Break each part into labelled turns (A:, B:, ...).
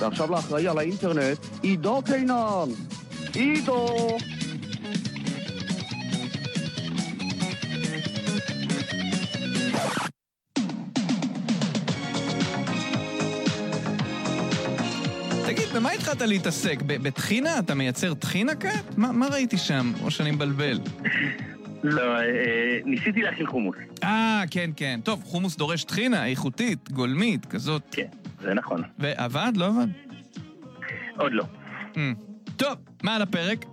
A: ועכשיו לאחראי על האינטרנט, עידו קינן. עידו!
B: תגיד, במה התחלת להתעסק? בטחינה? אתה מייצר טחינה כעת? מה, מה ראיתי שם? או שאני מבלבל?
C: לא, אה, ניסיתי להכין חומוס.
B: אה, כן, כן. טוב, חומוס דורש טחינה, איכותית, גולמית, כזאת.
C: כן, זה נכון.
B: ועבד? לא עבד?
C: עוד לא.
B: Mm. טוב, מה על הפרק?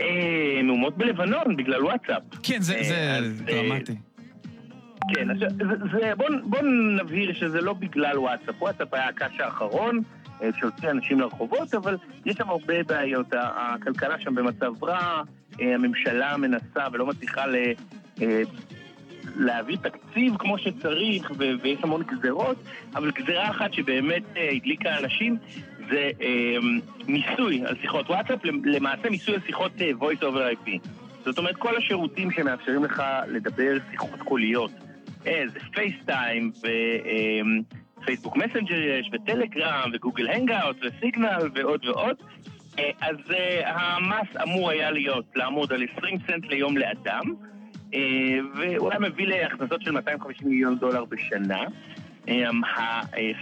C: אה, מהומות בלבנון בגלל וואטסאפ.
B: כן, זה, זה
C: אה,
B: דרמטי.
C: כן, אז זה, זה, בוא, בוא נבהיר שזה לא בגלל וואטסאפ. וואטסאפ היה הקש האחרון שהוציא אנשים לרחובות, אבל יש שם הרבה בעיות. הכלכלה שם במצב רע, הממשלה מנסה ולא מצליחה. להביא תקציב כמו שצריך, ויש המון גזרות, אבל גזרה אחת שבאמת הדליקה אנשים זה אה, מיסוי על שיחות וואטסאפ, למעשה מיסוי על שיחות אה, voice over IP. זאת אומרת, כל השירותים שמאפשרים לך לדבר שיחות קוליות, אה, זה פייסטיים ופייסבוק מסנג'ר יש, וטלגרם, וגוגל הנגאוט, וסיגנל, ועוד ועוד. אה, אז אה, המס אמור היה להיות, לעמוד על 20 סנט ליום לאדם, אה, והוא היה מביא להכנסות של 250 מיליון דולר בשנה.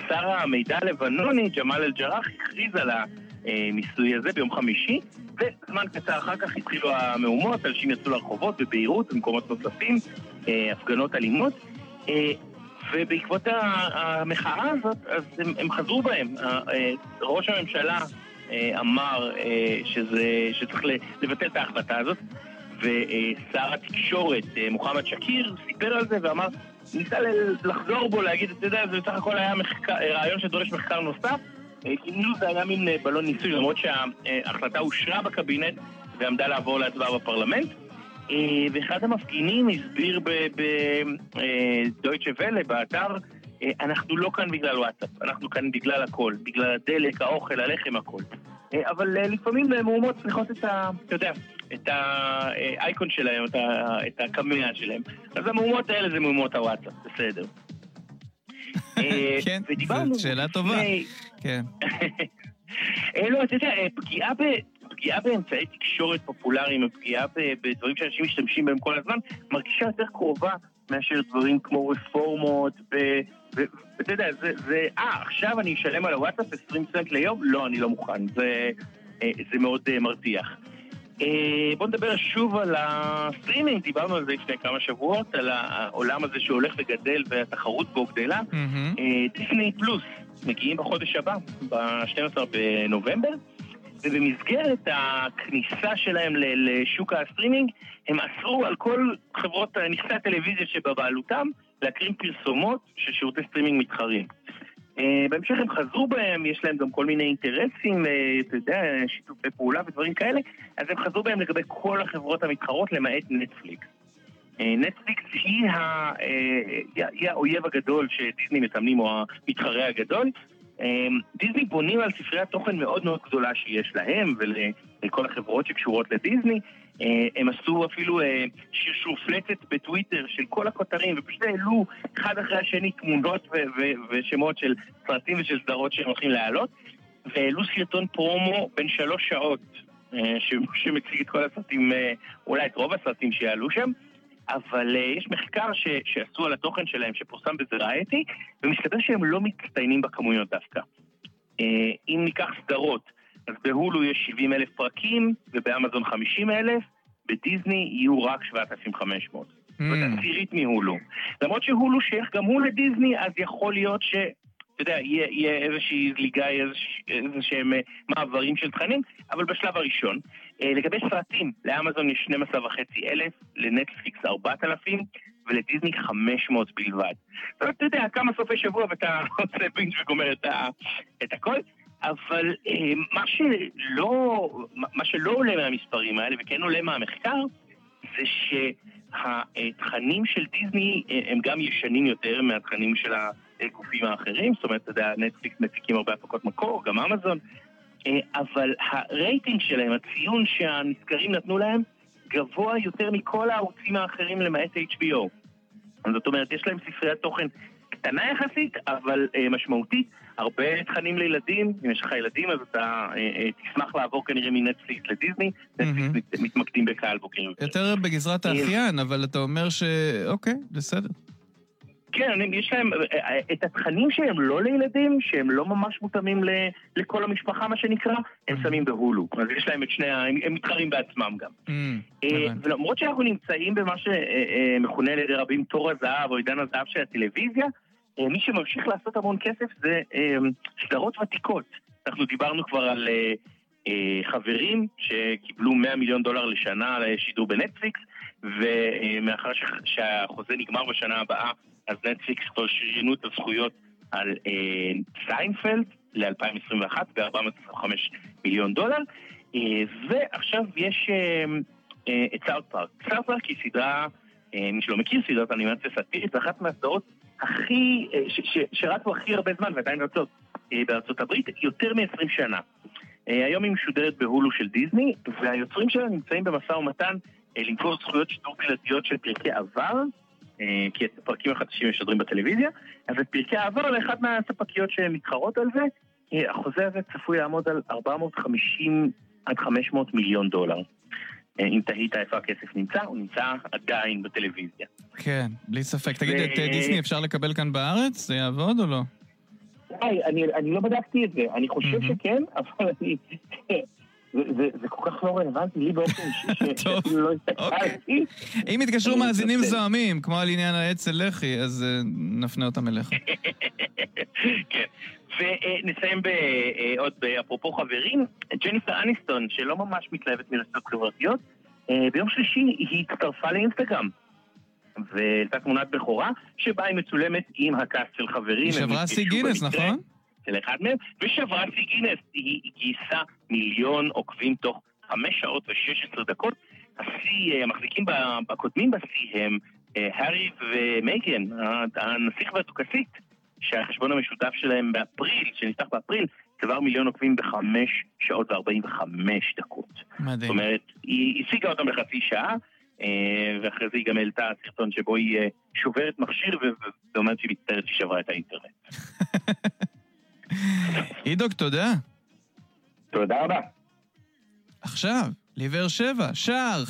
C: שר המידע הלבנוני, ג'מאל אל-ג'ראח, הכריז על המיסוי הזה ביום חמישי, וזמן קצר אחר כך התחילו המהומות, אנשים יצאו לרחובות בביירות, במקומות נוספים, הפגנות אלימות. ובעקבות המחאה הזאת, אז הם, הם חזרו בהם. ראש הממשלה אמר שזה, שצריך לבטל את ההחלטה הזאת, ושר התקשורת מוחמד שקיר סיפר על זה ואמר ניסה לחזור בו, להגיד, אתה יודע, זה בסך הכל היה מחקר, רעיון שדורש מחקר נוסף. כאילו זה היה מין בלון ניסוי, למרות שההחלטה אושרה בקבינט ועמדה לעבור להצבעה בפרלמנט. ואחד המפגינים הסביר בדויטשה ואלה, באתר, אנחנו לא כאן בגלל וואטסאפ, אנחנו כאן בגלל הכל, בגלל הדלק, האוכל, הלחם, הכל. אבל לפעמים מהומות צריכות את ה... אתה יודע, את האייקון שלהם, את הקמע שלהם. אז המהומות האלה זה מהומות הוואטסאפ, בסדר.
B: כן, זו שאלה טובה. כן.
C: לא, אתה יודע, פגיעה ב... פגיעה באמצעי תקשורת פופולריים ופגיעה בדברים שאנשים משתמשים בהם כל הזמן מרגישה יותר קרובה מאשר דברים כמו רפורמות ואתה יודע, זה, אה, עכשיו אני אשלם על הוואטסאפ 20 סנט ליום? לא, אני לא מוכן, זה, זה מאוד מרתיח. בואו נדבר שוב על הסטרימינג, דיברנו על זה לפני כמה שבועות, על העולם הזה שהולך וגדל והתחרות בו גדלה. דיסני פלוס מגיעים בחודש הבא, ב-12 בנובמבר, ובמסגרת הכניסה שלהם לשוק הסטרימינג, הם אסרו על כל חברות נכסי הטלוויזיה שבבעלותם להקרין פרסומות של שירותי סטרימינג מתחרים. בהמשך הם חזרו בהם, יש להם גם כל מיני אינטרסים, אתה יודע, שיתופי פעולה ודברים כאלה, אז הם חזרו בהם לגבי כל החברות המתחרות למעט נטפליקס. נטפליקס היא, ה, היא האויב הגדול שדיסני מתאמנים, או המתחרה הגדול. דיסני בונים על ספריית תוכן מאוד מאוד גדולה שיש להם ולכל החברות שקשורות לדיסני. הם עשו אפילו שרשופלצת בטוויטר של כל הכותרים ופשוט העלו אחד אחרי השני תמונות ושמות של סרטים ושל סדרות שהם הולכים להעלות והעלו סרטון פרומו בין שלוש שעות שמציג את כל הסרטים, אולי את רוב הסרטים שיעלו שם אבל uh, יש מחקר ש, שעשו על התוכן שלהם שפורסם בזרייטי, ומסתבר שהם לא מצטיינים בכמויות דווקא. Uh, אם ניקח סדרות, אז בהולו יש 70 אלף פרקים, ובאמזון 50 אלף, בדיסני יהיו רק 7,500. Mm. זאת עשירית מהולו. למרות שהולו שייך גם הוא לדיסני, אז יכול להיות ש... אתה יודע, יהיה, יהיה איזושהי זליגה, איזה שהם מעברים של תכנים, אבל בשלב הראשון. לגבי סרטים, לאמזון יש 12 וחצי אלף, לנטפליקס 4,000 ולדיסני 500 בלבד. אתה יודע, כמה סופי שבוע ואתה עושה בינג' וגומר את, ה, את הכל, אבל מה שלא, מה שלא עולה מהמספרים האלה וכן עולה מהמחקר, זה שהתכנים של דיסני הם גם ישנים יותר מהתכנים של ה... גופים האחרים, זאת אומרת, אתה יודע, נטפליקס מפיקים הרבה הפקות מקור, גם אמזון, אבל הרייטינג שלהם, הציון שהנזכרים נתנו להם, גבוה יותר מכל הערוצים האחרים למעט HBO. זאת אומרת, יש להם ספריית תוכן קטנה יחסית, אבל אה, משמעותית. הרבה תכנים לילדים, אם יש לך ילדים אז אתה אה, אה, תשמח לעבור כנראה מנטפליקס לדיסני, נטפליקס מת- מתמקדים בקהל בוגר יותר.
B: בגזרת
C: אה,
B: האחיין, אבל אתה אומר ש... אוקיי, בסדר.
C: כן, אני- יש להם אה, אה, את התכנים שהם לא לילדים, שהם לא ממש מותאמים ל- לכל המשפחה, מה שנקרא, הם שמים בהולו. אז יש להם את שני ה... הם מתחרים בעצמם גם. ולמרות שאנחנו נמצאים במה שמכונה על ידי רבים תור הזהב או עידן הזהב של הטלוויזיה, מי שממשיך לעשות המון כסף זה אה, סדרות ותיקות. אנחנו דיברנו כבר על אה, אה, חברים שקיבלו 100 מיליון דולר לשנה לשידור בנטפליקס, ומאחר שהחוזה נגמר בשנה הבאה, אז נטפליקס כבר שריינו את הזכויות על אה, סיינפלד ל-2021 ב-425 מיליון דולר. אה, ועכשיו יש אה, אה, את סאוט פארק. סאוט פארק היא סדרה, אה, מי שלא מכיר, סדרת אנימציה סאטירית, זו אחת מהסדרות הכי, אה, שרצו הכי הרבה זמן ועדיין רצות אה, בארצות הברית, יותר מ-20 שנה. אה, היום היא משודרת בהולו של דיסני, והיוצרים שלה נמצאים במשא ומתן אה, למכור זכויות שידור בלעדיות של פרקי עבר, אה, כי את הפרקים החדשים משדרים בטלוויזיה, אז את פרקי העבר לאחת מהספקיות שמתחרות על זה, אה, החוזה הזה צפוי לעמוד על 450 עד 500 מיליון דולר. אה, אם תהית איפה הכסף נמצא, הוא נמצא עדיין בטלוויזיה.
B: כן, בלי ספק. תגיד, את אה, דיסני אפשר לקבל כאן בארץ? זה יעבוד או לא?
C: אני, אני לא בדקתי את זה, אני חושב. שכן, אבל אני... זה, זה, זה כל כך לא רלוונטי לי באופן אישי, שאפילו לא
B: אוקיי.
C: הסתכלתי.
B: אם יתקשרו מאזינים. זועמים, כמו על עניין האצ"ל לח"י, אז אה, נפנה אותם אליך.
C: כן. ונסיים בעוד, אפרופו חברים, ג'ניפר אניסטון, שלא ממש מתלהבת מרשתות חברתיות, אה, ביום שלישי היא הצטרפה לאינסטגרם. והעלתה תמונת בכורה, שבה היא מצולמת עם הקאסט של חברים.
B: היא שברה שיא
C: נפגשו
B: גינס, נכון?
C: של אחד מהם, ושברה שיא גינס. היא גייסה מיליון עוקבים תוך חמש שעות ושש עשרה דקות. השיא, אה, המחזיקים ב- הקודמים בשיא הם אה, הארי ומייגן, הנסיך והדוכסית, שהחשבון המשותף שלהם באפריל, שנפתח באפריל, צבר מיליון עוקבים בחמש שעות וארבעים וחמש דקות. זאת
B: מדהים.
C: אומרת, היא השיגה אותם בחצי שעה, אה, ואחרי זה היא גם העלתה סרטון שבו היא אה, שוברת מכשיר ואומרת שהיא מצטערת שהיא שברה את האינטרנט.
B: עידוק, תודה.
C: תודה רבה.
B: עכשיו, לבאר שבע, שער,